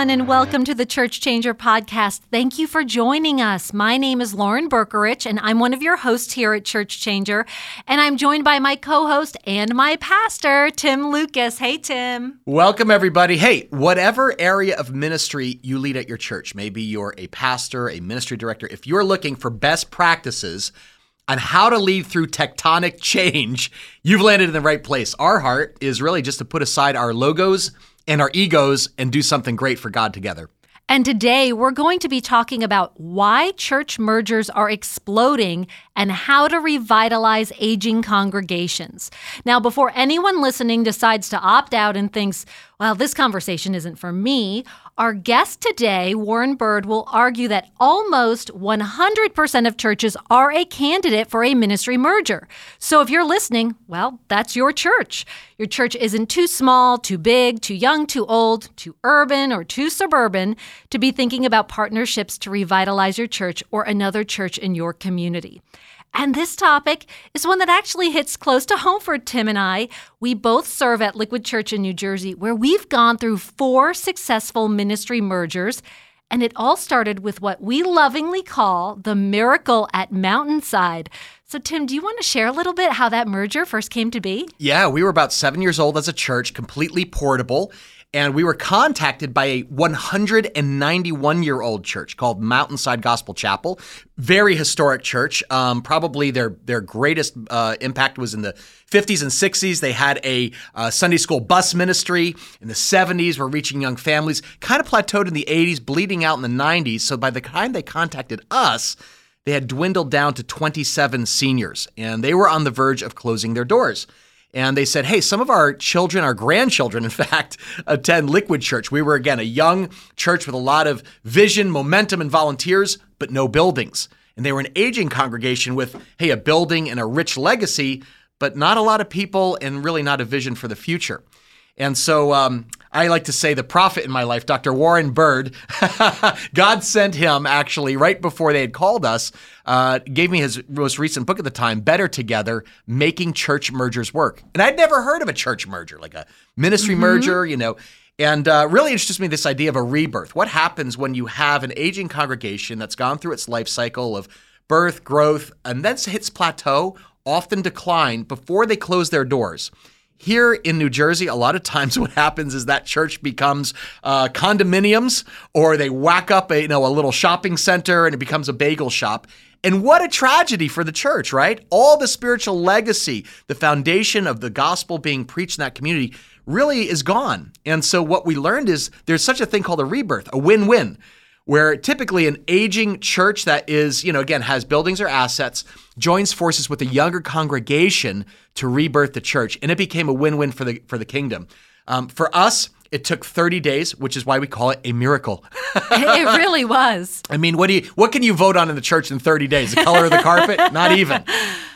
everyone, and welcome to the Church Changer podcast. Thank you for joining us. My name is Lauren Bercarich, and I'm one of your hosts here at Church Changer. And I'm joined by my co host and my pastor, Tim Lucas. Hey, Tim. Welcome, everybody. Hey, whatever area of ministry you lead at your church, maybe you're a pastor, a ministry director, if you're looking for best practices, on how to lead through tectonic change, you've landed in the right place. Our heart is really just to put aside our logos and our egos and do something great for God together. And today we're going to be talking about why church mergers are exploding and how to revitalize aging congregations. Now, before anyone listening decides to opt out and thinks, well, this conversation isn't for me, our guest today, Warren Bird, will argue that almost 100% of churches are a candidate for a ministry merger. So if you're listening, well, that's your church. Your church isn't too small, too big, too young, too old, too urban, or too suburban to be thinking about partnerships to revitalize your church or another church in your community. And this topic is one that actually hits close to home for Tim and I. We both serve at Liquid Church in New Jersey, where we've gone through four successful ministry mergers. And it all started with what we lovingly call the miracle at Mountainside. So, Tim, do you want to share a little bit how that merger first came to be? Yeah, we were about seven years old as a church, completely portable and we were contacted by a 191 year old church called Mountainside Gospel Chapel. Very historic church. Um, probably their their greatest uh, impact was in the 50s and 60s. They had a uh, Sunday school bus ministry. In the 70s, were reaching young families. Kind of plateaued in the 80s, bleeding out in the 90s. So by the time they contacted us, they had dwindled down to 27 seniors, and they were on the verge of closing their doors and they said, hey, some of our children, our grandchildren, in fact, attend Liquid Church. We were, again, a young church with a lot of vision, momentum, and volunteers, but no buildings. And they were an aging congregation with, hey, a building and a rich legacy, but not a lot of people and really not a vision for the future. And so um, I like to say the prophet in my life, Dr. Warren Bird, God sent him actually right before they had called us, uh, gave me his most recent book at the time, Better Together Making Church Mergers Work. And I'd never heard of a church merger, like a ministry mm-hmm. merger, you know. And uh, really interests me this idea of a rebirth. What happens when you have an aging congregation that's gone through its life cycle of birth, growth, and then hits plateau, often decline before they close their doors? Here in New Jersey, a lot of times what happens is that church becomes uh, condominiums, or they whack up a you know a little shopping center and it becomes a bagel shop. And what a tragedy for the church, right? All the spiritual legacy, the foundation of the gospel being preached in that community really is gone. And so what we learned is there's such a thing called a rebirth, a win-win where typically an aging church that is, you know, again, has buildings or assets joins forces with a younger congregation to rebirth the church. And it became a win win for the, for the kingdom. Um, for us, it took 30 days, which is why we call it a miracle. it really was. I mean, what do you what can you vote on in the church in 30 days? The color of the carpet? Not even.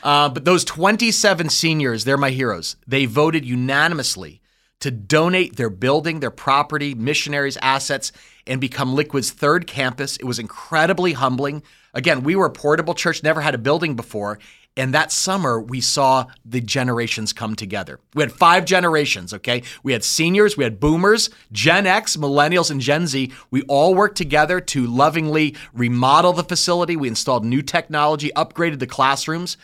Uh, but those 27 seniors, they're my heroes. They voted unanimously to donate their building, their property, missionaries, assets, and become Liquid's third campus. It was incredibly humbling. Again, we were a portable church, never had a building before. And that summer, we saw the generations come together. We had five generations, okay? We had seniors, we had boomers, Gen X, millennials, and Gen Z. We all worked together to lovingly remodel the facility. We installed new technology, upgraded the classrooms.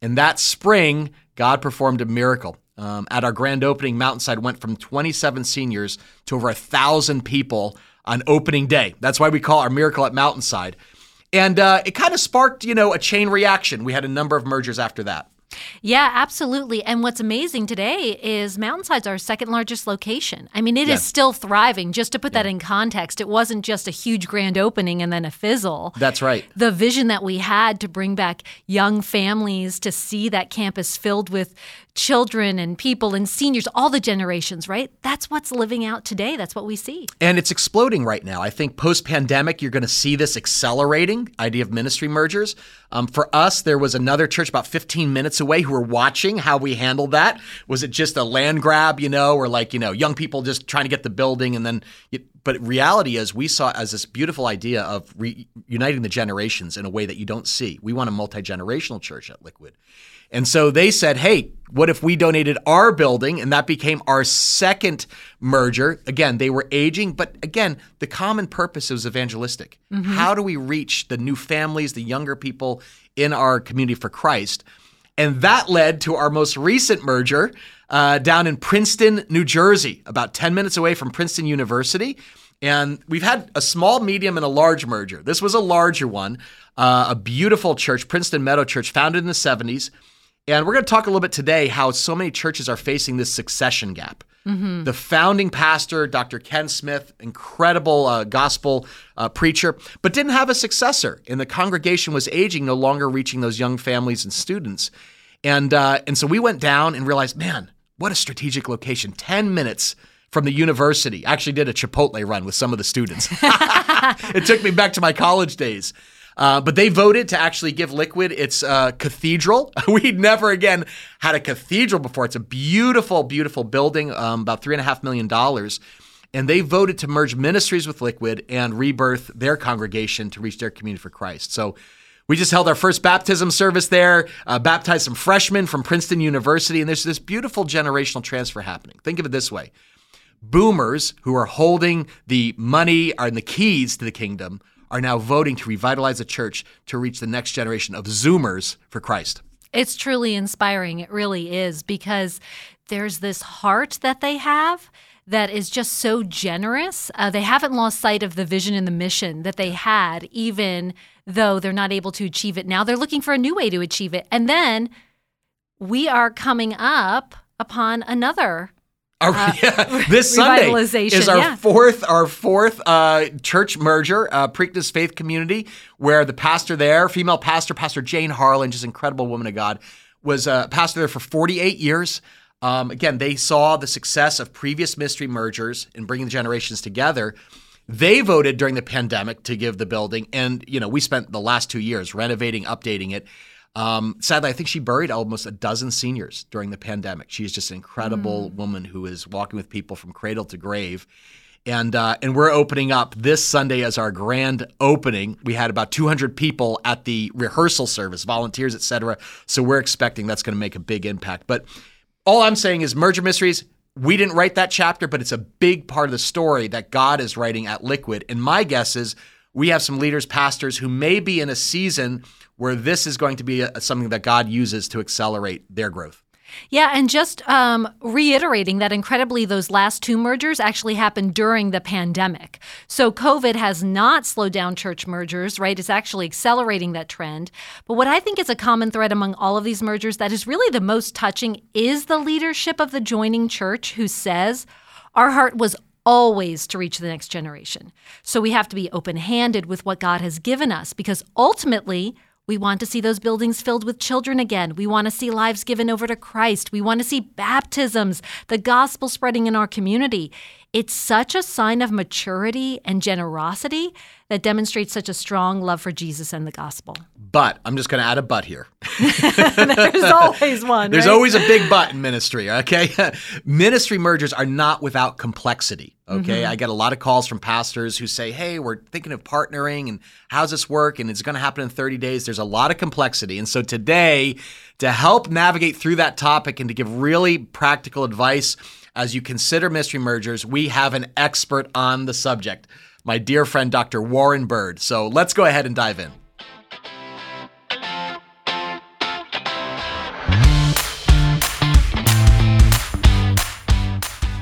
And that spring, God performed a miracle um, at our grand opening, Mountainside went from 27 seniors to over a thousand people on opening day. That's why we call our miracle at Mountainside. And uh, it kind of sparked, you know, a chain reaction. We had a number of mergers after that. Yeah, absolutely. And what's amazing today is Mountainside's our second largest location. I mean, it yeah. is still thriving. Just to put yeah. that in context, it wasn't just a huge grand opening and then a fizzle. That's right. The vision that we had to bring back young families to see that campus filled with children and people and seniors, all the generations, right? That's what's living out today. That's what we see. And it's exploding right now. I think post pandemic, you're going to see this accelerating idea of ministry mergers. Um, for us, there was another church about 15 minutes away who were watching how we handled that. Was it just a land grab, you know, or like, you know, young people just trying to get the building and then but reality is we saw as this beautiful idea of reuniting the generations in a way that you don't see. We want a multi generational church at Liquid. And so they said, hey, what if we donated our building? And that became our second merger. Again, they were aging, but again, the common purpose was evangelistic. Mm-hmm. How do we reach the new families, the younger people in our community for Christ? And that led to our most recent merger uh, down in Princeton, New Jersey, about 10 minutes away from Princeton University. And we've had a small, medium, and a large merger. This was a larger one, uh, a beautiful church, Princeton Meadow Church, founded in the 70s. And we're going to talk a little bit today how so many churches are facing this succession gap. Mm-hmm. The founding pastor, Dr. Ken Smith, incredible uh, gospel uh, preacher, but didn't have a successor. And the congregation was aging, no longer reaching those young families and students. And, uh, and so we went down and realized, man, what a strategic location. 10 minutes from the university. I actually did a Chipotle run with some of the students. it took me back to my college days. Uh, but they voted to actually give Liquid its uh, cathedral. We'd never again had a cathedral before. It's a beautiful, beautiful building, um, about three and a half million dollars. And they voted to merge ministries with Liquid and rebirth their congregation to reach their community for Christ. So we just held our first baptism service there, uh, baptized some freshmen from Princeton University, and there's this beautiful generational transfer happening. Think of it this way boomers who are holding the money and the keys to the kingdom are now voting to revitalize the church to reach the next generation of Zoomers for Christ. It's truly inspiring. It really is because there's this heart that they have that is just so generous. Uh, they haven't lost sight of the vision and the mission that they had, even though they're not able to achieve it now. They're looking for a new way to achieve it. And then we are coming up upon another uh, yeah, this Sunday is our yeah. fourth our fourth uh, church merger, uh, Preakness Faith Community, where the pastor there, female pastor, Pastor Jane Harlan, just incredible woman of God, was a pastor there for 48 years. Um, again, they saw the success of previous ministry mergers and bringing the generations together. They voted during the pandemic to give the building, and you know we spent the last two years renovating, updating it. Um, sadly, I think she buried almost a dozen seniors during the pandemic. She is just an incredible mm. woman who is walking with people from cradle to grave. And uh, and we're opening up this Sunday as our grand opening. We had about 200 people at the rehearsal service, volunteers, etc. So we're expecting that's going to make a big impact. But all I'm saying is, Merger Mysteries. We didn't write that chapter, but it's a big part of the story that God is writing at Liquid. And my guess is we have some leaders, pastors who may be in a season where this is going to be a, something that God uses to accelerate their growth. Yeah, and just um, reiterating that incredibly, those last two mergers actually happened during the pandemic. So COVID has not slowed down church mergers, right? It's actually accelerating that trend. But what I think is a common thread among all of these mergers that is really the most touching is the leadership of the joining church who says, Our heart was always to reach the next generation. So we have to be open handed with what God has given us because ultimately, we want to see those buildings filled with children again. We want to see lives given over to Christ. We want to see baptisms, the gospel spreading in our community. It's such a sign of maturity and generosity that demonstrates such a strong love for Jesus and the gospel. But I'm just going to add a but here. There's always one. There's right? always a big but in ministry, okay? ministry mergers are not without complexity, okay? Mm-hmm. I get a lot of calls from pastors who say, hey, we're thinking of partnering and how's this work? And it's going to happen in 30 days. There's a lot of complexity. And so today, to help navigate through that topic and to give really practical advice, as you consider ministry mergers, we have an expert on the subject, my dear friend, Dr. Warren Bird. So let's go ahead and dive in.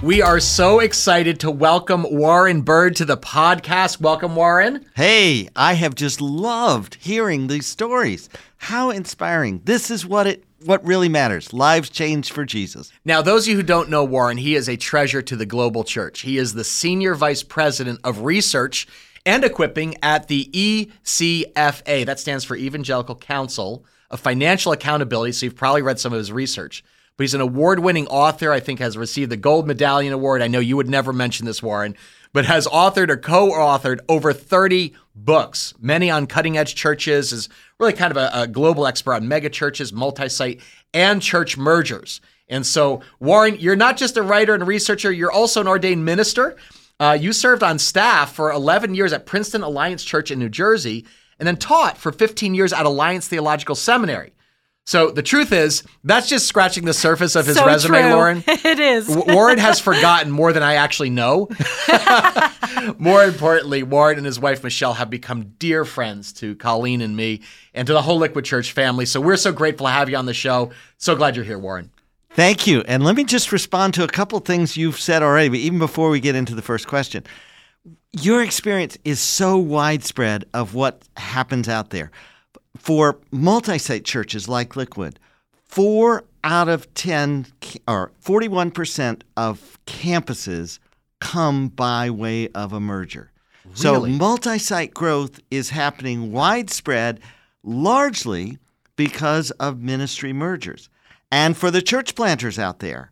We are so excited to welcome Warren Bird to the podcast. Welcome, Warren. Hey, I have just loved hearing these stories. How inspiring. This is what it what really matters. Lives changed for Jesus. Now, those of you who don't know Warren, he is a treasure to the global church. He is the senior vice president of research and equipping at the ECFA. That stands for Evangelical Council of Financial Accountability. So you've probably read some of his research but he's an award winning author. I think has received the Gold Medallion Award. I know you would never mention this, Warren, but has authored or co authored over 30 books, many on cutting edge churches, is really kind of a, a global expert on mega churches, multi site, and church mergers. And so, Warren, you're not just a writer and researcher, you're also an ordained minister. Uh, you served on staff for 11 years at Princeton Alliance Church in New Jersey and then taught for 15 years at Alliance Theological Seminary. So the truth is, that's just scratching the surface of his So resume, true. Lauren. it is. Warren has forgotten more than I actually know. more importantly, Warren and his wife Michelle have become dear friends to Colleen and me and to the whole Liquid Church family. So we're so grateful to have you on the show. So glad you're here, Warren. Thank you. And let me just respond to a couple things you've said already, but even before we get into the first question. Your experience is so widespread of what happens out there. For multi site churches like Liquid, four out of 10 or 41% of campuses come by way of a merger. Really? So multi site growth is happening widespread largely because of ministry mergers. And for the church planters out there,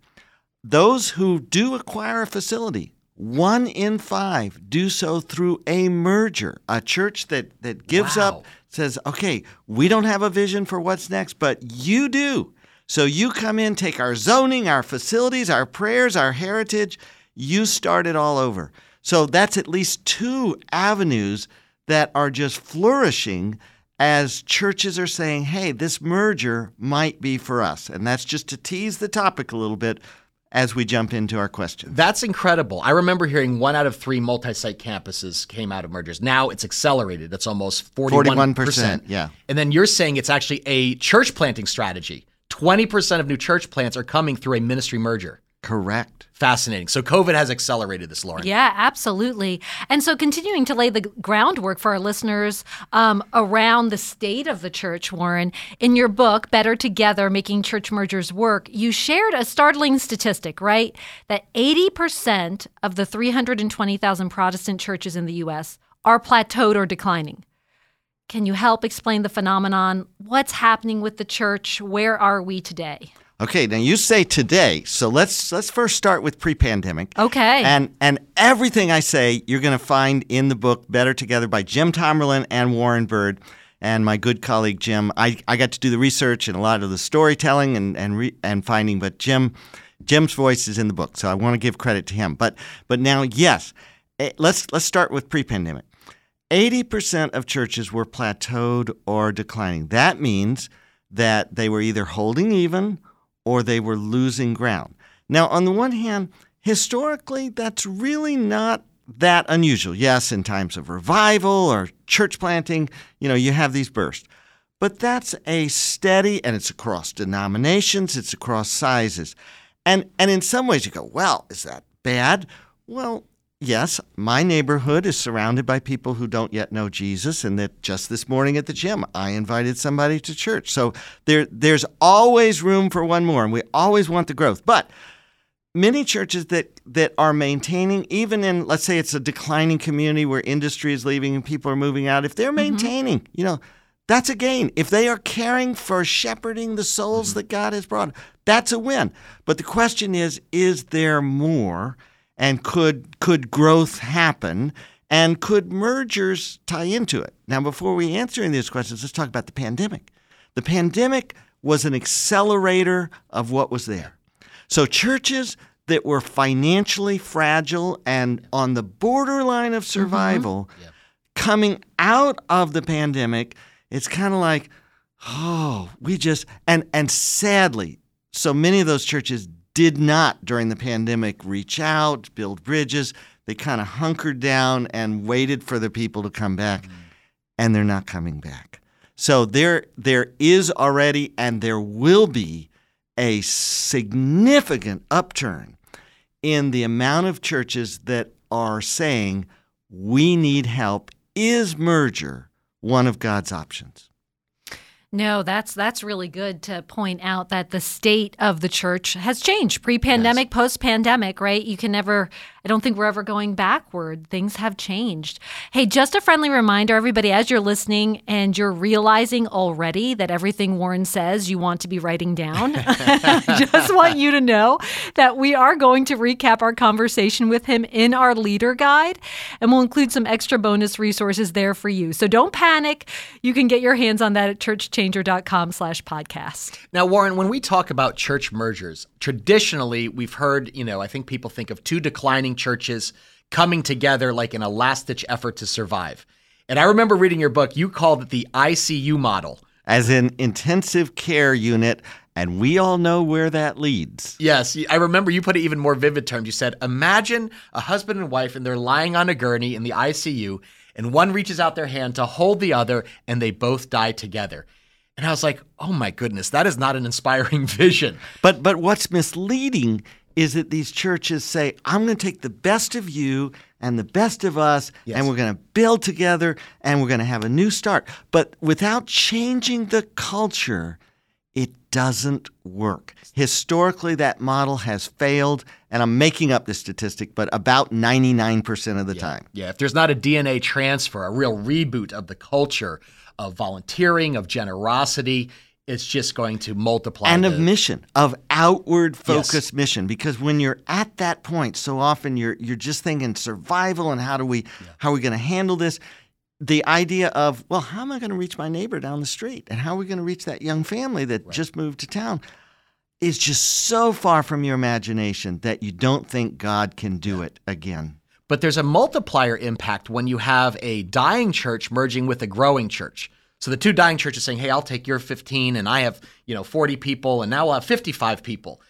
those who do acquire a facility, one in five do so through a merger. A church that, that gives Wow. up says, okay, we don't have a vision for what's next, but you do. So you come in, take our zoning, our facilities, our prayers, our heritage, you start it all over. So that's at least two avenues that are just flourishing as churches are saying, hey, this merger might be for us. And that's just to tease the topic a little bit as we jump into our question. That's incredible. I remember hearing one out of three multi site campuses came out of mergers. Now it's accelerated. That's almost 41%. 41%, yeah. And then you're saying it's actually a church planting strategy. 20% of new church plants are coming through a ministry merger. Correct. Fascinating. So COVID has accelerated this, Lauren. Yeah, absolutely. And so, continuing to lay the groundwork for our listeners um, around the state of the church, Warren, in your book, Better Together Making Church Mergers Work, you shared a startling statistic, right? That 80% of the 320,000 Protestant churches in the U.S. are plateaued or declining. Can you help explain the phenomenon? What's happening with the church? Where are we today? Okay, now you say today, so let's let's first start with pre-pandemic. Okay. And and everything I say you're going to find in the book Better Together by Jim Tomberlin and Warren Bird and my good colleague Jim. I, I got to do the research and a lot of the storytelling and and re, and finding, but Jim Jim's voice is in the book, so I want to give credit to him. But but now yes, eh, let's let's start with pre-pandemic. 80% of churches were plateaued or declining. That means that they were either holding even or they were losing ground. Now, on the one hand, historically, that's really not that unusual. Yes, in times of revival or church planting, you know, you have these bursts. But that's a steady, and it's across denominations, it's across sizes. And, and in some ways, you go, well, is that bad? Well, yes, my neighborhood is surrounded by people who don't yet know Jesus, and that just this morning at the gym, I invited somebody to church. So there, there's always room for one more, and we always want the growth. But many churches that, that are maintaining, even in, let's say it's a declining community where industry is leaving and people are moving out, if they're mm-hmm. maintaining, you know, that's a gain. If they are caring for shepherding the souls mm-hmm. that God has brought, that's a win. But the question is, is there more? And could could growth happen? And could mergers tie into it? Now, before we answer any of these questions, let's talk about the pandemic. The pandemic was an accelerator of what was there. So churches that were financially fragile and on the borderline of mm-hmm. survival coming out of the pandemic, it's kind of like, oh, we just and and sadly, so many of those churches did not during the pandemic reach out, build bridges. They kind of hunkered down and waited for the people to come back, mm-hmm. and they're not coming back. So there there is already and there will be a significant upturn in the amount of churches that are saying we need help. Is merger one of God's options? No, that's that's really good to point out that the state of the church has changed pre-pandemic, post-pandemic, right? You can never I don't think we're ever going backward. Things have changed. Hey, just a friendly reminder everybody as you're listening and you're realizing already that everything Warren says you want to be writing down. just want you to know that we are going to recap our conversation with him in our leader guide and we'll include some extra bonus resources there for you. So don't panic. You can get your hands on that at churchchanger.com slash podcast. Now, Warren, when we talk about church mergers, traditionally we've heard, you know, I think people think of two declining churches coming together like in a last ditch effort to survive. And I remember reading your book, you called it the ICU model. As in intensive care unit, and we all know where that leads. Yes, I remember you put it even more vivid terms. You said, Imagine a husband and wife, and they're lying on a gurney in the ICU, and one reaches out their hand to hold the other, and they both die together. And I was like, oh my goodness, that is not an inspiring vision. But but what's misleading is that these churches say, I'm going to take the best of you and the best of us, Yes. and we're going to build together and we're going to have a new start. But without changing the culture, it doesn't work. Historically, that model has failed, and I'm making up the statistic, but about 99% of the time. Yeah, if there's not a DNA transfer, a real reboot of the culture of volunteering, of generosity, it's just going to multiply. and the- of mission of outward focused mission. Because when you're at that point so often you're you're just thinking survival and how do we how are we going to handle this? The idea of well how am i going to reach my neighbor down the street? And how are we going to reach that young family that just moved to town? Is just so far from your imagination that you don't think god can do it again. But there's a multiplier impact when you have a dying church merging with a growing church. So the two dying churches saying, "Hey, I'll take your 15 and I have, you know, 40 people and now we'll have 55 people."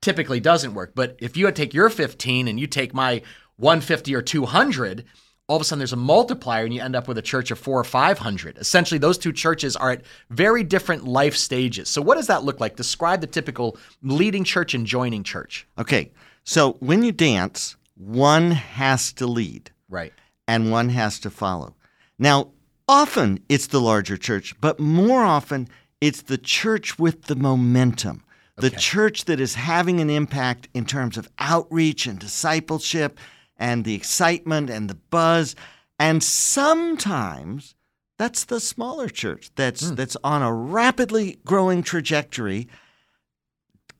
Typically doesn't work. But if you take your 15 and you take my 150 or 200, all of a sudden there's a multiplier and you end up with a church of 4 or 500. Essentially those two churches are at very different life stages. So what does that look like? Describe the typical leading church and joining church. okay so when you dance one has to lead Right. and one has to follow. Now, often it's the larger church, but more often it's the church with the momentum, the church that is having an impact in terms of outreach and discipleship and the excitement and the buzz. And sometimes that's the smaller church that's hmm. that's on a rapidly growing trajectory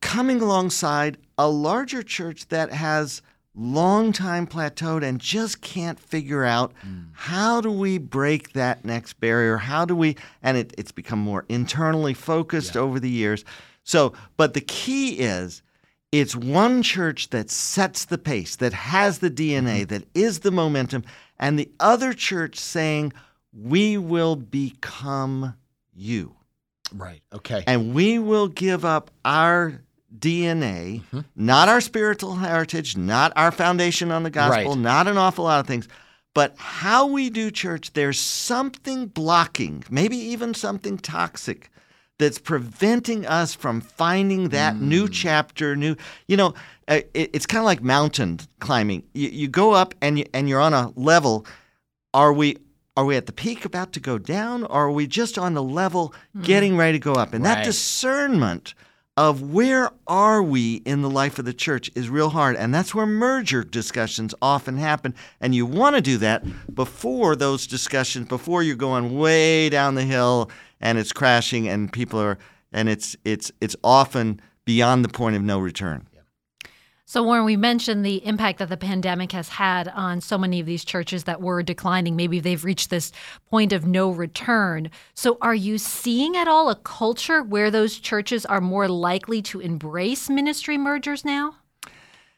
coming alongside a larger church that has long time plateaued and just can't figure out hmm. how do we break that next barrier? How do we and it, it's become more internally focused over the years. So but the key is it's one church that sets the pace that has the dna mm-hmm. that is the momentum and the other church saying we will become you. Right. Okay. and we will give up our DNA, Mm-hmm. not our spiritual heritage, not our foundation on the gospel, Right. not an awful lot of things, but how we do church, there's something blocking, maybe even something toxic that's preventing us from finding that new Mm. chapter, new, you know, uh, it, it's kind of like mountain climbing. You, you go up and you, and you're on a level. Are we are we at the peak about to go down or are we just on the level getting ready to go up? And that discernment of where are we in the life of the church is real hard and that's where merger discussions often happen and you want to do that before those discussions before you're going way down the hill and it's crashing and people are and it's it's it's often beyond the point of no return So, Warren, we mentioned the impact that the pandemic has had on so many of these churches that were declining. Maybe they've reached this point of no return. So, are you seeing at all a culture where those churches are more likely to embrace ministry mergers now?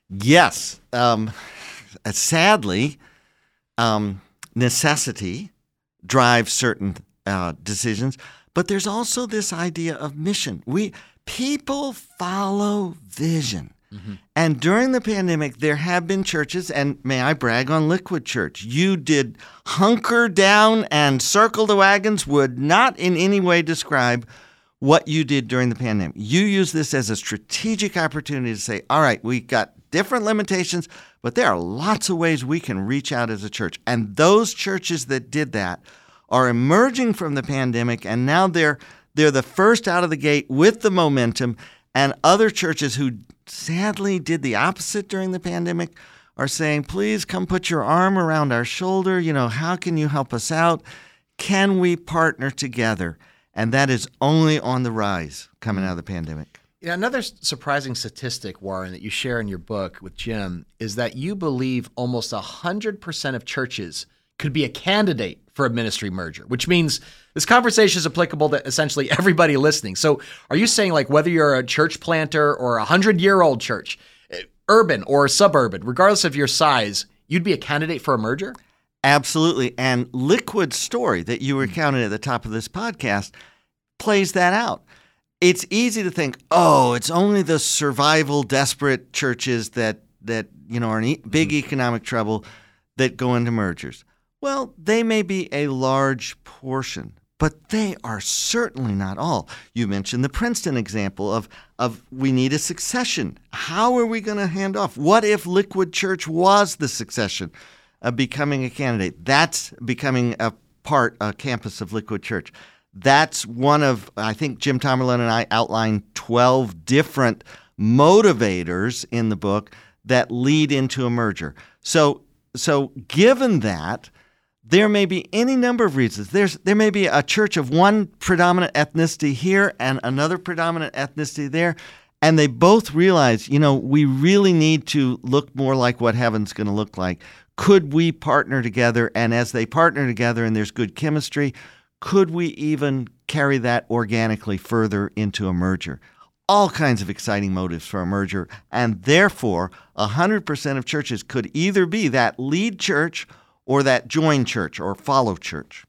Yes. Um, sadly, um, necessity drives certain uh, decisions, but there's also this idea of mission. We people follow vision. Mm-hmm. And during the pandemic, there have been churches, and may I brag on Liquid Church? You did hunker down and circle the wagons, would not in any way describe what you did during the pandemic. You use this as a strategic opportunity to say, all right, we've got different limitations, but there are lots of ways we can reach out as a church. And those churches that did that are emerging from the pandemic and now they're they're the first out of the gate with the momentum and other churches who sadly did the opposite during the pandemic are saying, please come put your arm around our shoulder. You know, how can you help us out? Can we partner together? And that is only on the rise coming out of the pandemic. Know, another surprising statistic, Warren, that you share in your book with Jim is that you believe almost 100% of churches could be a candidate for a ministry merger, which means this conversation is applicable to essentially everybody listening. So, are you saying, like, whether you're a church planter or a 100 year old church, eh, urban or suburban, regardless of your size, you'd be a candidate for a merger? Absolutely. And Liquid's story that you recounted at the top of this podcast plays that out. It's easy to think, oh, it's only the survival desperate churches that that you know are in big economic trouble that go into mergers. Well, they may be a large portion, but they are certainly not all. You mentioned the Princeton example of of we need a succession. How are we going to hand off? What if Liquid Church was the succession of becoming a candidate? That's becoming a part, a campus of Liquid Church. That's one of I think Jim Tomberlin and I outlined 12 different motivators in the book that lead into a merger. So so given that there may be any number of reasons. There's there may be a church of one predominant ethnicity here and another predominant ethnicity there, and they both realize, you know, we really need to look more like what heaven's going to look like. Could we partner together? And as they partner together and there's good chemistry, could we even carry that organically further into a merger? All kinds of exciting motives for a merger, and therefore, 100% of churches could either be that lead church or that join church or follow church.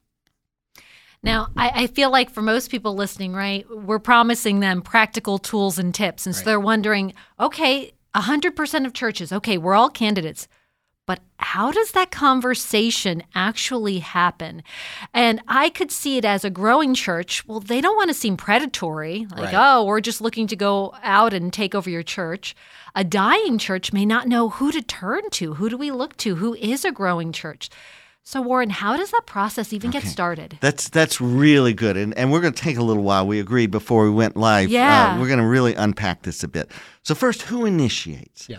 Now, I, I, feel like for most people listening, right, we're promising them practical tools and tips. And so they're wondering, okay, 100% of churches, okay, we're all candidates. But how does that conversation actually happen? And I could see it as a growing church. Well, they don't want to seem predatory, like, right. oh, we're just looking to go out and take over your church. A dying church may not know who to turn to. Who do we look to? Who is a growing church? So Warren, how does that process even okay. get started? That's that's really good, and and we're going to take a little while. We agreed before we went live. Yeah, uh, we're going to really unpack this a bit. So first, who initiates? Yeah.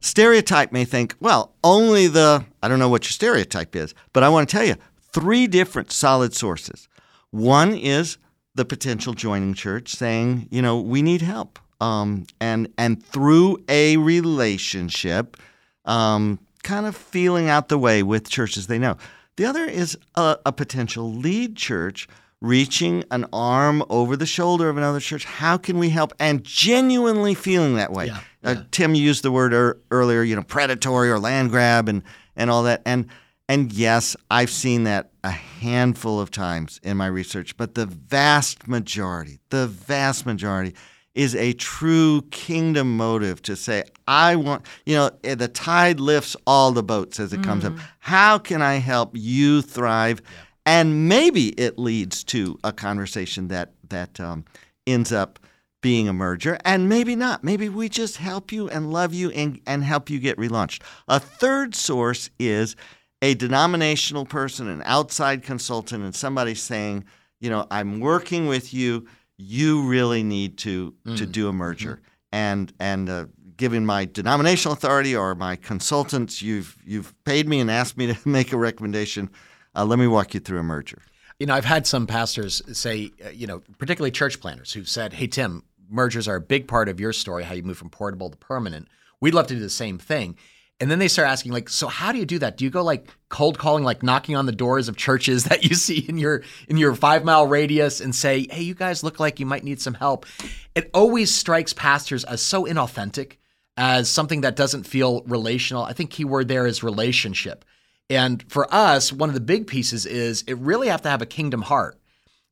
Stereotype may think, well, only the I don't know what your stereotype is, but I want to tell you three different solid sources. One is the potential joining church saying, you know, we need help um, and and through a relationship, um, kind of feeling out the way with churches they know. The other is a, a, potential lead church reaching an arm over the shoulder of another church. How can we help? And genuinely feeling that way. Yeah, uh, yeah. Tim used the word er, earlier, you know, predatory or land grab and and all that. And and yes, I've seen that a handful of times in my research, but the vast majority, the vast majority is a true kingdom motive to say, I want, you know, eh, the tide lifts all the boats as it comes mm. up. How can I help you thrive? Yeah. And maybe it leads to a conversation that that um, ends up being a merger, and maybe not. Maybe we just help you and love you and, and help you get relaunched. A third source is a denominational person, an outside consultant, and somebody saying, you know, I'm working with you you really need to mm. to do a merger. Mm. And and uh, given my denominational authority or my consultants, you've you've paid me and asked me to make a recommendation. Uh, let me walk you through a merger. You know, I've had some pastors say, uh, you know, particularly church planters who've said, "Hey Tim, mergers are a big part of your story. How you move from portable to permanent. We'd love to do the same thing." And then they start asking, like, so how do you do that? Do you go like cold calling, like knocking on the doors of churches that you see in your in your five mile radius and say, hey, you guys look like you might need some help? It always strikes pastors as so inauthentic, as something that doesn't feel relational. I think key word there is relationship. And for us, one of the big pieces is it really have to have a kingdom heart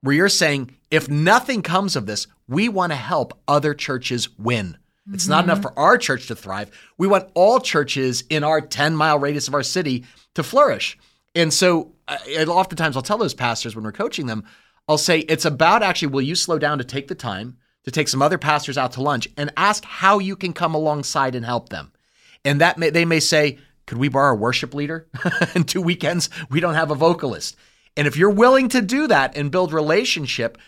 where you're saying, if nothing comes of this, we want to help other churches win. It's mm-hmm. not enough mm-hmm. for our church to thrive. We want all churches in our 10 mile radius of our city to flourish. And so, uh, oftentimes, I'll tell those pastors when we're coaching them, I'll say, it's about actually, will you slow down to take the time to take some other pastors out to lunch and ask how you can come alongside and help them? And that may, they may say, could we borrow a worship leader? in two weekends, we don't have a vocalist. And if you're willing to do that and build relationship,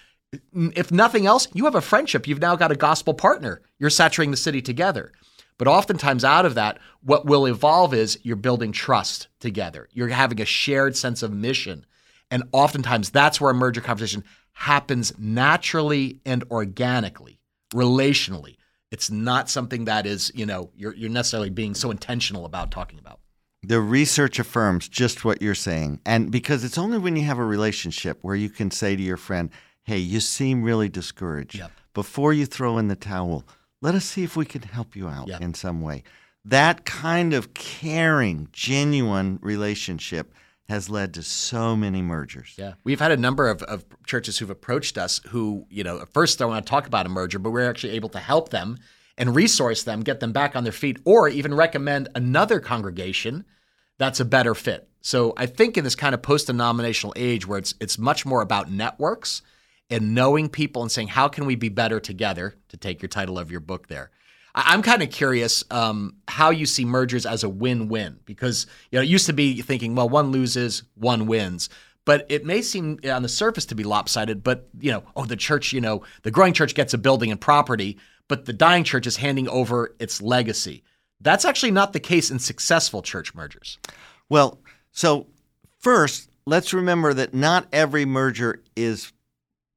if nothing else, you have a friendship. You've now got a gospel partner. You're saturating the city together. But oftentimes, out of that, what will evolve is you're building trust together. You're having a shared sense of mission. And oftentimes, that's where a merger conversation happens naturally and organically, relationally. It's not something that is, you know, you're, you're necessarily being so intentional about talking about. The research affirms just what you're saying. And because it's only when you have a relationship where you can say to your friend, hey, you seem really discouraged. Yep. Before you throw in the towel, let us see if we can help you out yep. in some way. that kind of caring, genuine relationship has led to so many mergers. Yeah. We've had a number of, of churches who've approached us who, you know, at first don't want to talk about a merger, but we're actually able to help them and resource them, get them back on their feet, or even recommend another congregation that's a better fit. So I think in this kind of post-denominational age where it's it's much more about networks and knowing people and saying how can we be better together to take your title of your book there. I- I'm kind of curious um, how you see mergers as a win-win because you know it used to be thinking well one loses one wins but it may seem on the surface to be lopsided but you know oh the church you know the growing church gets a building and property but the dying church is handing over its legacy that's actually not the case in successful church mergers Well, so first, let's remember that not every merger is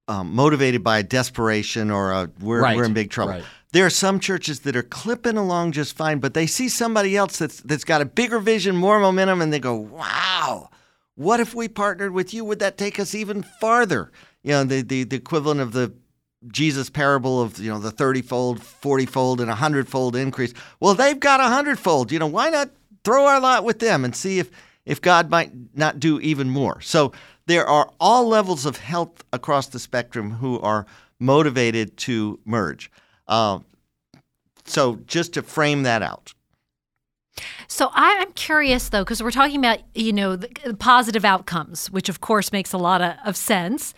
um, motivated by desperation or a, we're, Right, we're in big trouble. right. There are some churches that are clipping along just fine, but they see somebody else that's that's got a bigger vision, more momentum, and they go, "Wow, what if we partnered with you? Would that take us even farther?" You know, the the, the equivalent of the Jesus parable of you know the thirty fold, forty fold, and a hundred fold increase. Well, they've got a hundred fold. You know, why not throw our lot with them and see if if God might not do even more? So there are all levels of health across the spectrum who are motivated to merge. Uh, so just to frame that out. So I'm curious though, because we're talking about you know the positive outcomes, which of course makes a lot of, of sense.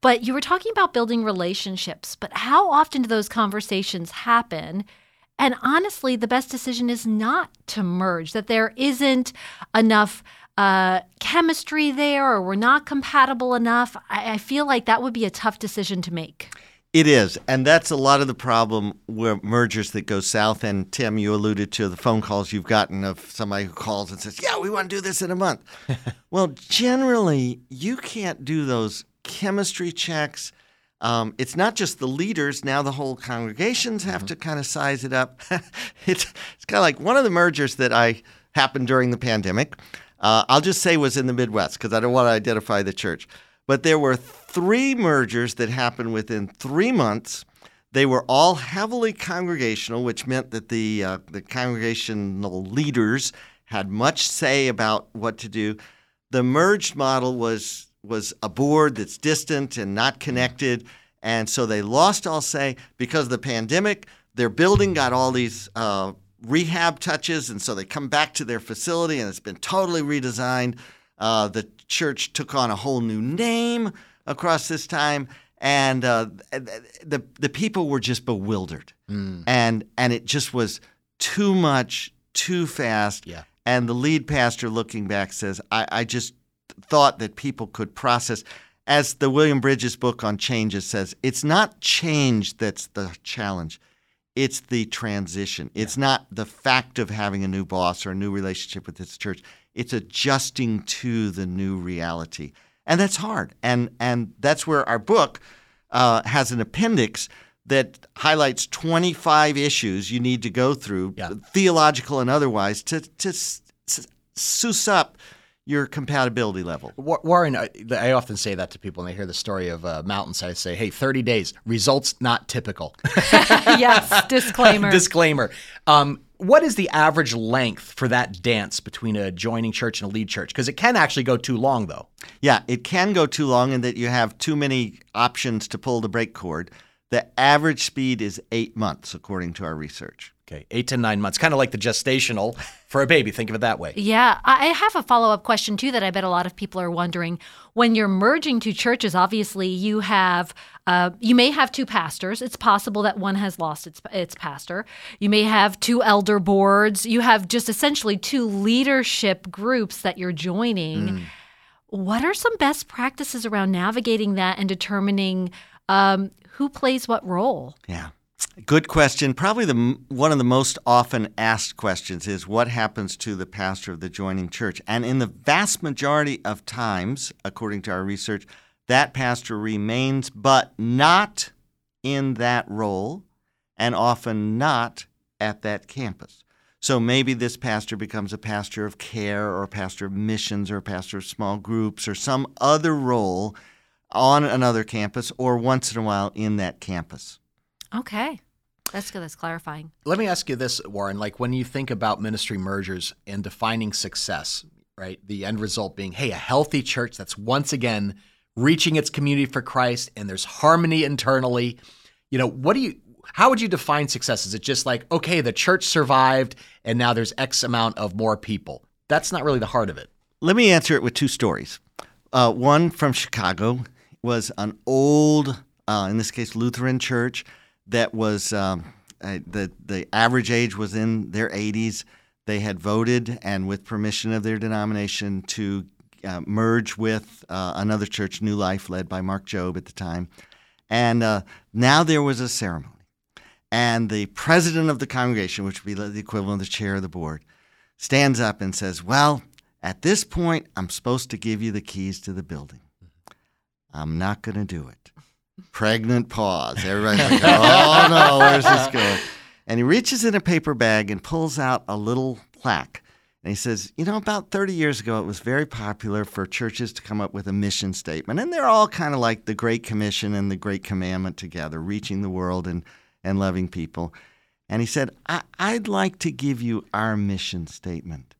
But you were talking about building relationships. But how often do those conversations happen? And honestly, the best decision is not to merge. That there isn't enough uh, chemistry there, or we're not compatible enough. I, I feel like that would be a tough decision to make. It is, and that's a lot of the problem where mergers that go south. And Tim, you alluded to the phone calls you've gotten of somebody who calls and says, "Yeah, we want to do this in a month." well, generally, you can't do those chemistry checks. Um, it's not just the leaders; now the whole congregations have to kind of size it up. it's it's kind of like one of the mergers that I happened during the pandemic. Uh, I'll just say was in the Midwest because I don't want to identify the church. But there were three mergers that happened within three months. They were all heavily congregational, which meant that the uh, the congregational leaders had much say about what to do. The merged model was was a board that's distant and not connected, and so they lost all say because of the pandemic. Their building got all these uh, rehab touches, and so they come back to their facility, and it's been totally redesigned. Uh, the church took on a whole new name across this time, and uh, the the people were just bewildered, and and it just was too much, too fast. Yeah. And the lead pastor, looking back, says, "I, I just thought that people could process." As the William Bridges book on changes says, it's not change that's the challenge it's the transition. It's not the fact of having a new boss or a new relationship with this church. It's adjusting to the new reality, and that's hard. And and that's where our book uh, has an appendix that highlights 25 issues you need to go through, Yeah. theological and otherwise, to to s- s- suss up your compatibility level. Warren, I, I often say that to people when they hear the story of uh, Mountainside. I say, hey, 30 days, results not typical. yes, disclaimer. Disclaimer. Um, what is the average length for that dance between a joining church and a lead church? Because it can actually go too long, though. Yeah, it can go too long in that you have too many options to pull the brake cord. The average speed is eight months, according to our research. Okay, eight to nine months, kind of like the gestational for a baby. Think of it that way. Yeah, I have a follow up question too that I bet a lot of people are wondering. When you're merging two churches, obviously you have uh, you may have two pastors. It's possible that one has lost its its pastor. You may have two elder boards. You have just essentially two leadership groups that you're joining. What are some best practices around navigating that and determining um, who plays what role? Yeah. Good question. Probably the one of the most often asked questions is what happens to the pastor of the joining church? And in the vast majority of times, according to our research, that pastor remains but not in that role and often not at that campus. So maybe this pastor becomes a pastor of care or a pastor of missions or a pastor of small groups or some other role on another campus or once in a while in that campus. Okay. That's good. That's clarifying. Let me ask you this, Warren. Like when you think about ministry mergers and defining success, right? The end result being, hey, a healthy church that's once again reaching its community for Christ and there's harmony internally. You know, what do you how would you define success? Is it just like, okay, the church survived and now there's X amount of more people? That's not really the heart of it. Let me answer it with two stories. Uh, one from Chicago was an old, uh, in this case, Lutheran church that was um, the the average age was in their 80s. They had voted and with permission of their denomination to uh, merge with uh, another church, New Life, led by Mark Jobe at the time. And uh, now there was a ceremony. And the president of the congregation, which would be the equivalent of the chair of the board, stands up and says, Well, at this point, I'm supposed to give you the keys to the building. I'm not going to do it. Pregnant pause. Everybody's like, Oh no, where's this going? And he reaches in a paper bag and pulls out a little plaque. And he says, You know, about 30 years ago, it was very popular for churches to come up with a mission statement. And they're all kind of like the Great Commission and the Great Commandment together, reaching the world and, and loving people. And he said, I- I'd like to give you our mission statement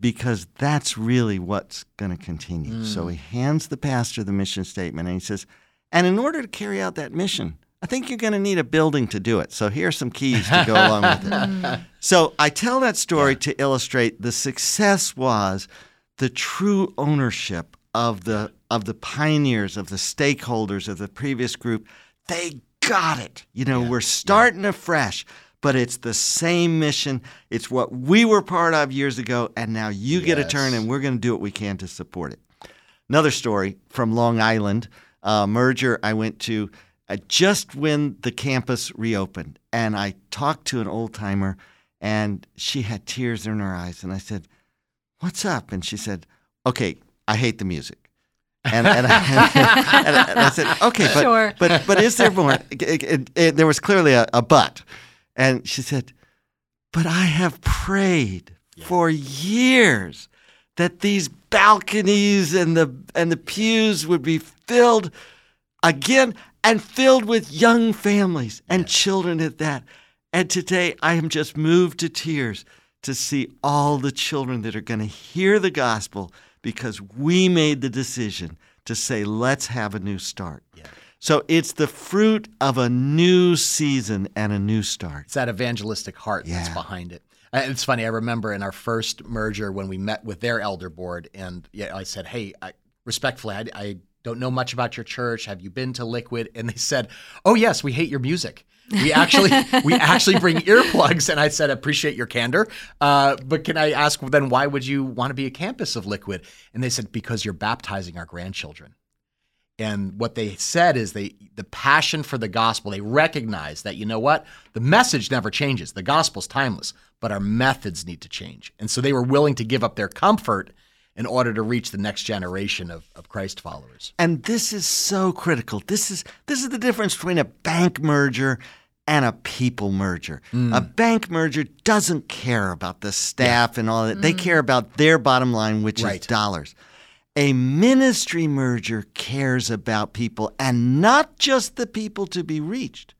because that's really what's going to continue. Mm. So he hands the pastor the mission statement and he says, And in order to carry out that mission, I think you're going to need a building to do it. So here are some keys to go along with it. So I tell that story to illustrate the success was the true ownership of the of the pioneers, of the stakeholders of the previous group. They got it. You know, yeah. we're starting yeah. afresh, but it's the same mission. It's what we were part of years ago, and now you yes. get a turn, and we're going to do what we can to support it. Another story from Long Island, uh, merger I went to uh, just when the campus reopened. And I talked to an old timer, and she had tears in her eyes. And I said, What's up? And she said, Okay, I hate the music. And, and, I, and, and I, said, okay, but, sure. but, but is there more? It, it, it, there was clearly a, a, but. And she said, but I have prayed yeah. for years that these balconies and the, and the pews would be filled again and filled with young families and yes. children at that. And today I am just moved to tears to see all the children that are going to hear the gospel because we made the decision to say, let's have a new start. Yeah. So it's the fruit of a new season and a new start. It's that evangelistic heart yeah. that's behind it. Uh, it's funny. I remember in our first merger when we met with their elder board, and yeah, I said, "Hey, I, respectfully, I, I don't know much about your church. Have you been to Liquid? And they said, Oh yes, we hate your music. We actually we actually bring earplugs. And I said, appreciate your candor. Uh, but can I ask then why would you want to be a campus of Liquid? And they said, because you're baptizing our grandchildren. And what they said is they the passion for the gospel, they recognize that, you know what? The message never changes. The gospel's timeless, but our methods need to change. And so they were willing to give up their comfort in order to reach the next generation of, of Christ followers. And this is so critical. This is this is the difference between a bank merger and a people merger. Mm. A bank merger doesn't care about the staff yeah. and all that. Mm. They care about their bottom line, which right. is dollars. A ministry merger cares about people and not just the people to be reached,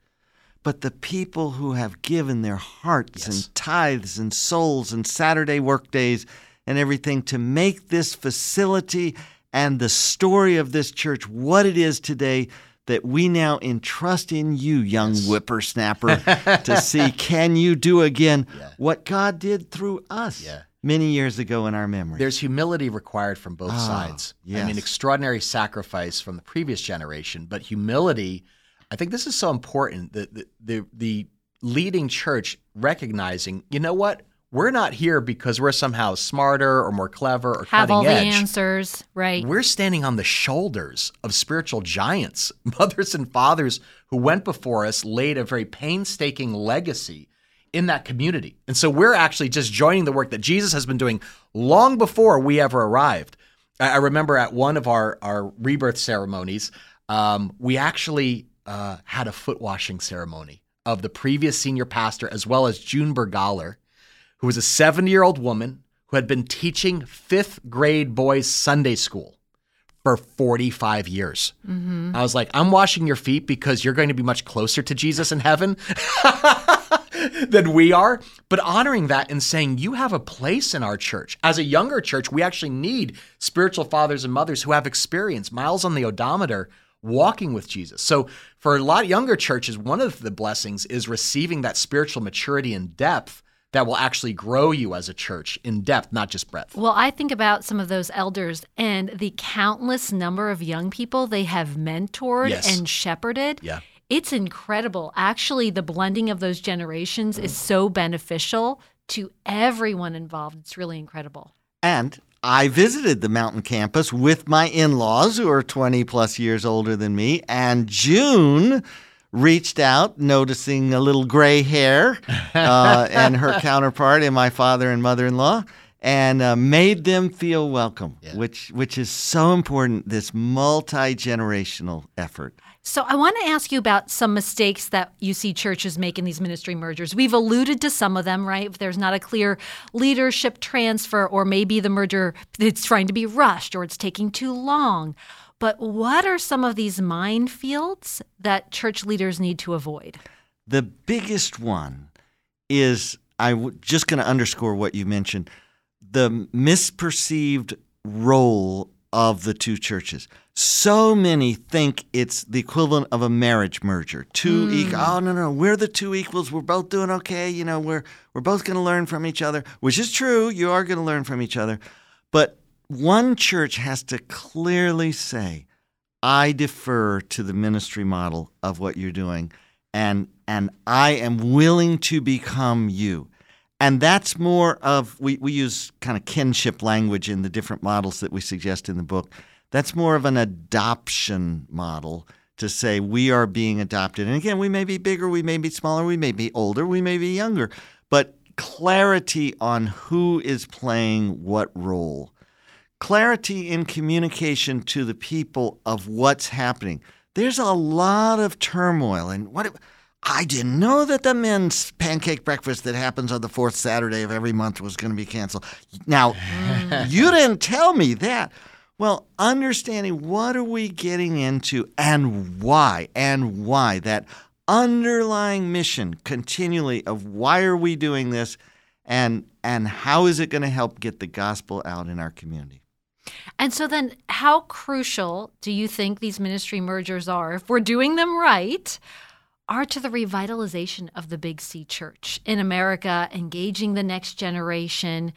but the people who have given their hearts yes. and tithes and souls and Saturday work days and everything to make this facility and the story of this church what it is today that we now entrust in you, young yes. whippersnapper, to see can you do again yeah. what God did through us. Yeah. Many years ago in our memory. There's humility required from both oh, sides. Yes. I mean, extraordinary sacrifice from the previous generation, but humility, I think this is so important. that the, the, the leading church recognizing, you know what? We're not here because we're somehow smarter or more clever or have all edge. the answers, right? We're standing on the shoulders of spiritual giants, mothers and fathers who went before us, laid a very painstaking legacy in that community. And so we're actually just joining the work that Jesus has been doing long before we ever arrived. I remember at one of our, our rebirth ceremonies, um, we actually uh, had a foot washing ceremony of the previous senior pastor as well as June Bergaller who was a 70 year old woman who had been teaching fifth grade boys Sunday school for 45 years. Mm-hmm. I was like, I'm washing your feet because you're going to be much closer to Jesus in heaven than we are. But honoring that and saying, you have a place in our church. As a younger church, we actually need spiritual fathers and mothers who have experience, miles on the odometer, walking with Jesus. So for a lot younger churches, one of the blessings is receiving that spiritual maturity and depth that will actually grow you as a church in depth, not just breadth. Well, I think about some of those elders and the countless number of young people they have mentored Yes. and shepherded. Yeah. It's incredible. Actually, the blending of those generations is so beneficial to everyone involved. It's really incredible. And I visited the mountain campus with my in laws, who are 20 plus years older than me. And June reached out, noticing a little gray hair uh, and her counterpart and my father and mother in law. And uh, made them feel welcome, which which is so important. This multi generational effort. So, I want to ask you about some mistakes that you see churches make in these ministry mergers. We've alluded to some of them, right? If there's not a clear leadership transfer, or maybe the merger it's trying to be rushed or it's taking too long. But what are some of these minefields that church leaders need to avoid? The biggest one is I'm just going to underscore what you mentioned the misperceived role of the two churches. So many think it's the equivalent of a marriage merger. Two hmm. equal. Oh no, no, we're the two equals. We're both doing okay. You know, we're we're both going to learn from each other, which is true. You are going to learn from each other, but one church has to clearly say, I defer to the ministry model of what you're doing and and I am willing to become you. And that's more of we, we use kind of kinship language in the different models that we suggest in the book. That's more of an adoption model to say we are being adopted. And again, we may be bigger, we may be smaller, we may be older, we may be younger, but clarity on who is playing what role clarity in communication to the people of what's happening. There's a lot of turmoil, and what I didn't know that the men's pancake breakfast that happens on the fourth Saturday of every month was going to be canceled. Now, you didn't tell me that. Well, understanding what are we getting into and why, and why that underlying mission continually of why are we doing this, and and how is it going to help get the gospel out in our community. And so, then how crucial do you think these ministry mergers are, if we're doing them right, are to the revitalization of the Big C church in America, engaging the next generation?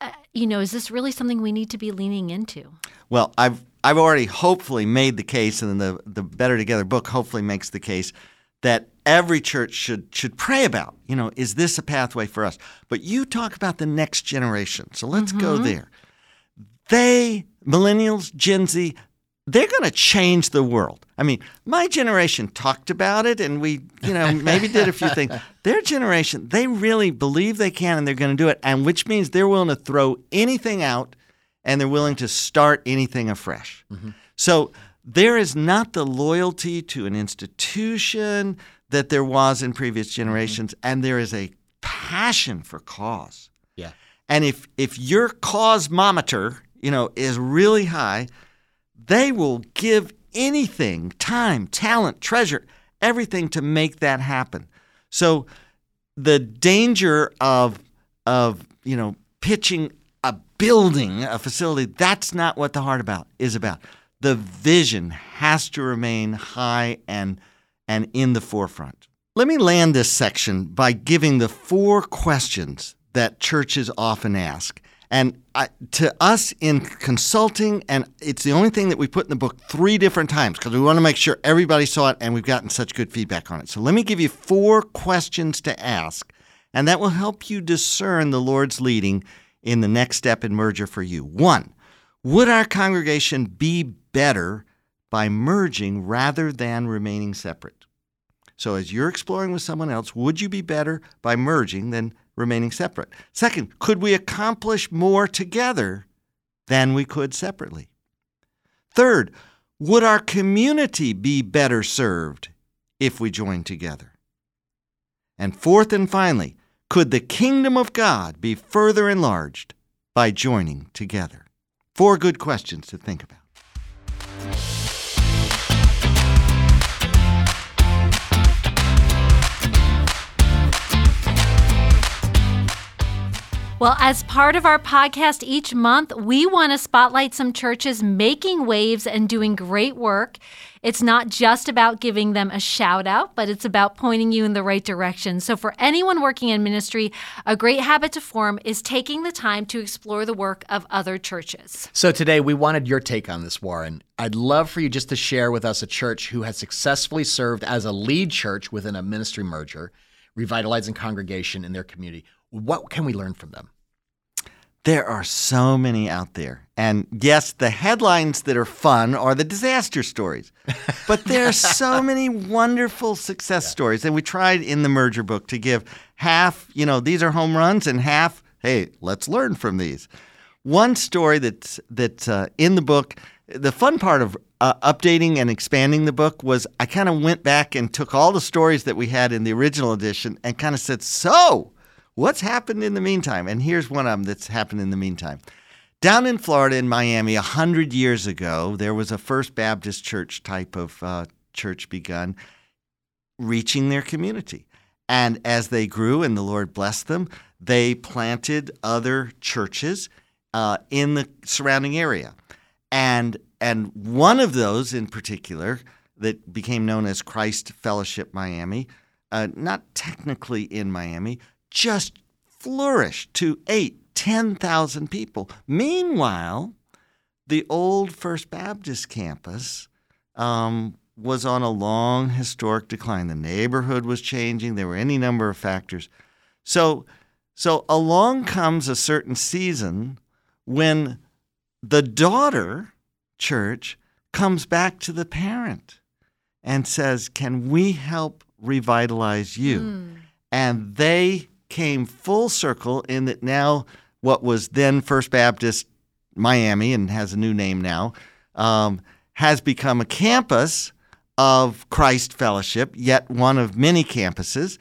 Uh, you know, is this really something we need to be leaning into? Well, I've I've already hopefully made the case, and the the Better Together book hopefully makes the case that every church should should pray about. You know, is this a pathway for us? But you talk about the next generation, so let's go there. They millennials, Gen Z, they're going to change the world. I mean, my generation talked about it, and we, you know, maybe did a few things. Their generation, they really believe they can, and they're going to do it, and which means they're willing to throw anything out, and they're willing to start anything afresh. Mm-hmm. So there is not the loyalty to an institution that there was in previous mm-hmm. generations, and there is a passion for cause. Yeah. And if if your cause cosmometer, you know, is really high, they will give anything, time, talent, treasure, everything to make that happen. So the danger of of, you know, pitching a building, a facility, that's not what the heart about is about. The vision has to remain high and and in the forefront. Let me land this section by giving the four questions that churches often ask. And I, to us in consulting, and it's the only thing that we put in the book three different times because we want to make sure everybody saw it and we've gotten such good feedback on it. So let me give you four questions to ask, and that will help you discern the Lord's leading in the next step in merger for you. One, would our congregation be better by merging rather than remaining separate? So, as you're exploring with someone else, would you be better by merging than remaining separate? Second, could we accomplish more together than we could separately? Third, would our community be better served if we joined together? And fourth and finally, could the kingdom of God be further enlarged by joining together? Four good questions to think about. Well, as part of our podcast each month, we want to spotlight some churches making waves and doing great work. It's not just about giving them a shout out, but it's about pointing you in the right direction. So, for anyone working in ministry, a great habit to form is taking the time to explore the work of other churches. So, today we wanted your take on this, Warren. I'd love for you just to share with us a church who has successfully served as a lead church within a ministry merger, revitalizing congregation in their community. What can we learn from them? There are so many out there. And yes, the headlines that are fun are the disaster stories. But there are so many wonderful success yeah. stories. And we tried in the merger book to give half, you know, these are home runs and half, hey, let's learn from these. One story that's, that's uh, in the book, the fun part of uh, updating and expanding the book was I kind of went back and took all the stories that we had in the original edition and kind of said, so What's happened in the meantime? And here's one of them that's happened in the meantime. Down in Florida, in Miami, a hundred years ago, there was a First Baptist Church type of uh, church begun, reaching their community. And as they grew and the Lord blessed them, they planted other churches uh, in the surrounding area. And and one of those in particular that became known as Christ Fellowship Miami, uh, not technically in Miami, just flourished to eight, 10,000 people. Meanwhile, the old First Baptist campus um, was on a long historic decline. The neighborhood was changing. There were any number of factors. So, so along comes a certain season when the daughter church comes back to the parent and says, Can we help revitalize you? Mm. And they came full circle in that now what was then First Baptist Miami and has a new name now um, has become a campus of Christ Fellowship, yet one of many campuses,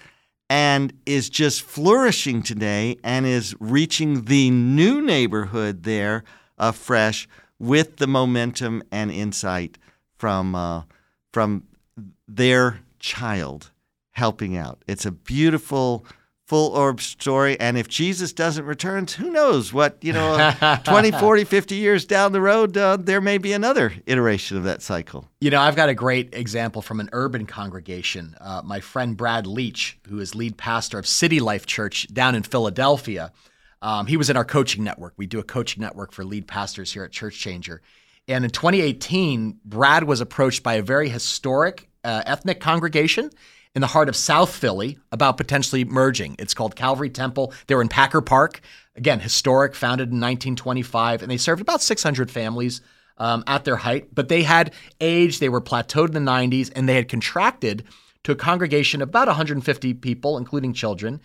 and is just flourishing today and is reaching the new neighborhood there afresh with the momentum and insight from uh, from their child helping out. It's a beautiful full orb story. And if Jesus doesn't return, who knows what, you know, 20, 40, 50 years down the road, uh, there may be another iteration of that cycle. You know, I've got a great example from an urban congregation. Uh, my friend Brad Leach, who is lead pastor of City Life Church down in Philadelphia, um, he was in our coaching network. We do a coaching network for lead pastors here at Church Changer. And in 2018, Brad was approached by a very historic uh, ethnic congregation in the heart of South Philly about potentially merging. It's called Calvary Temple. They're in Packer Park, again, historic, founded in 1925, and they served about 600 families um, at their height. But they had aged, they were plateaued in the 90s, and they had contracted to a congregation of about 150 people, including children.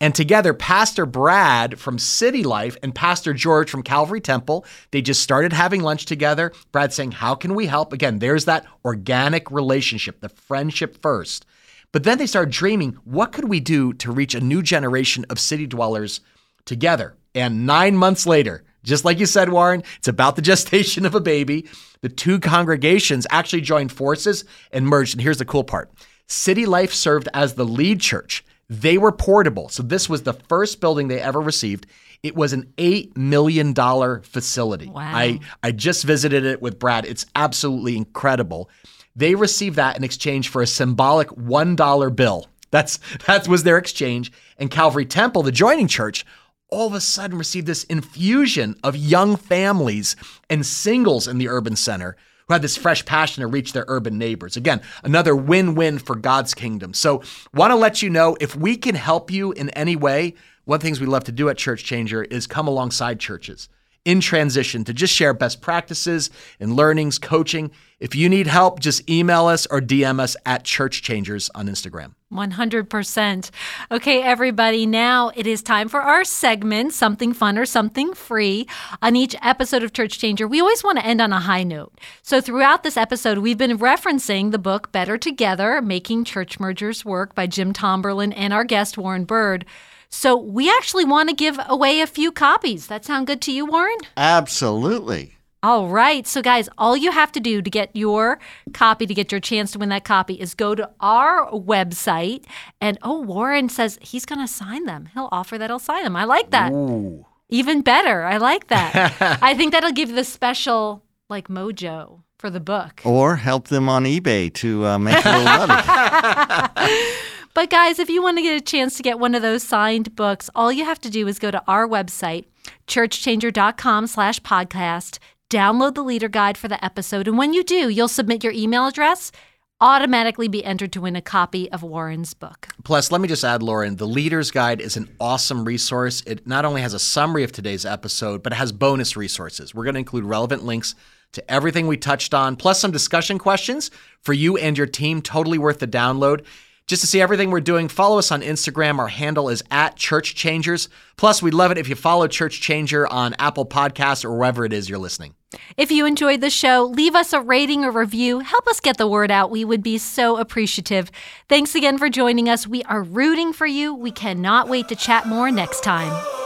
And together, Pastor Brad from City Life and Pastor George from Calvary Temple, they just started having lunch together. Brad saying, How can we help? Again, there's that organic relationship, the friendship first. But then they started dreaming what could we do to reach a new generation of city dwellers together? And nine months later, just like you said, Warren, it's about the gestation of a baby. The two congregations actually joined forces and merged. And here's the cool part City Life served as the lead church. They were portable. So this was the first building they ever received. It was an $8 million facility. Wow. I, I just visited it with Brad. It's absolutely incredible. They received that in exchange for a symbolic $1 bill. That's that was their exchange. And Calvary Temple, the joining church, all of a sudden received this infusion of young families and singles in the urban center who had this fresh passion to reach their urban neighbors. Again, another win win for God's kingdom. So, want to let you know if we can help you in any way, one of the things we love to do at Church Changer is come alongside churches in transition to just share best practices and learnings, coaching. If you need help, just email us or DM us at Church Changers on Instagram. 100%. Okay, everybody, now it is time for our segment, Something Fun or Something Free. On each episode of Church Changer, we always want to end on a high note. So, throughout this episode, we've been referencing the book Better Together Making Church Mergers Work by Jim Tomberlin and our guest, Warren Bird. So we actually want to give away a few copies. That sound good to you, Warren? Absolutely. All right. So, guys, all you have to do to get your copy, to get your chance to win that copy, is go to our website. And oh, Warren says he's going to sign them. He'll offer that he'll sign them. I like that. Ooh. Even better. I like that. I think that'll give the special, like, mojo for the book. Or help them on eBay to uh, make a little money. But guys, if you want to get a chance to get one of those signed books, all you have to do is go to our website, churchchanger.com slash podcast, download the leader guide for the episode, and when you do, you'll submit your email address, automatically be entered to win a copy of Warren's book. Plus, let me just add, Lauren, the Leader's Guide is an awesome resource. It not only has a summary of today's episode, but it has bonus resources. We're going to include relevant links to everything we touched on, plus some discussion questions for you and your team. Totally worth the download. Just to see everything we're doing, follow us on Instagram. Our handle is at Church Changers. Plus, we'd love it if you follow Church Changer on Apple Podcasts or wherever it is you're listening. If you enjoyed the show, leave us a rating or review. Help us get the word out. We would be so appreciative. Thanks again for joining us. We are rooting for you. We cannot wait to chat more next time.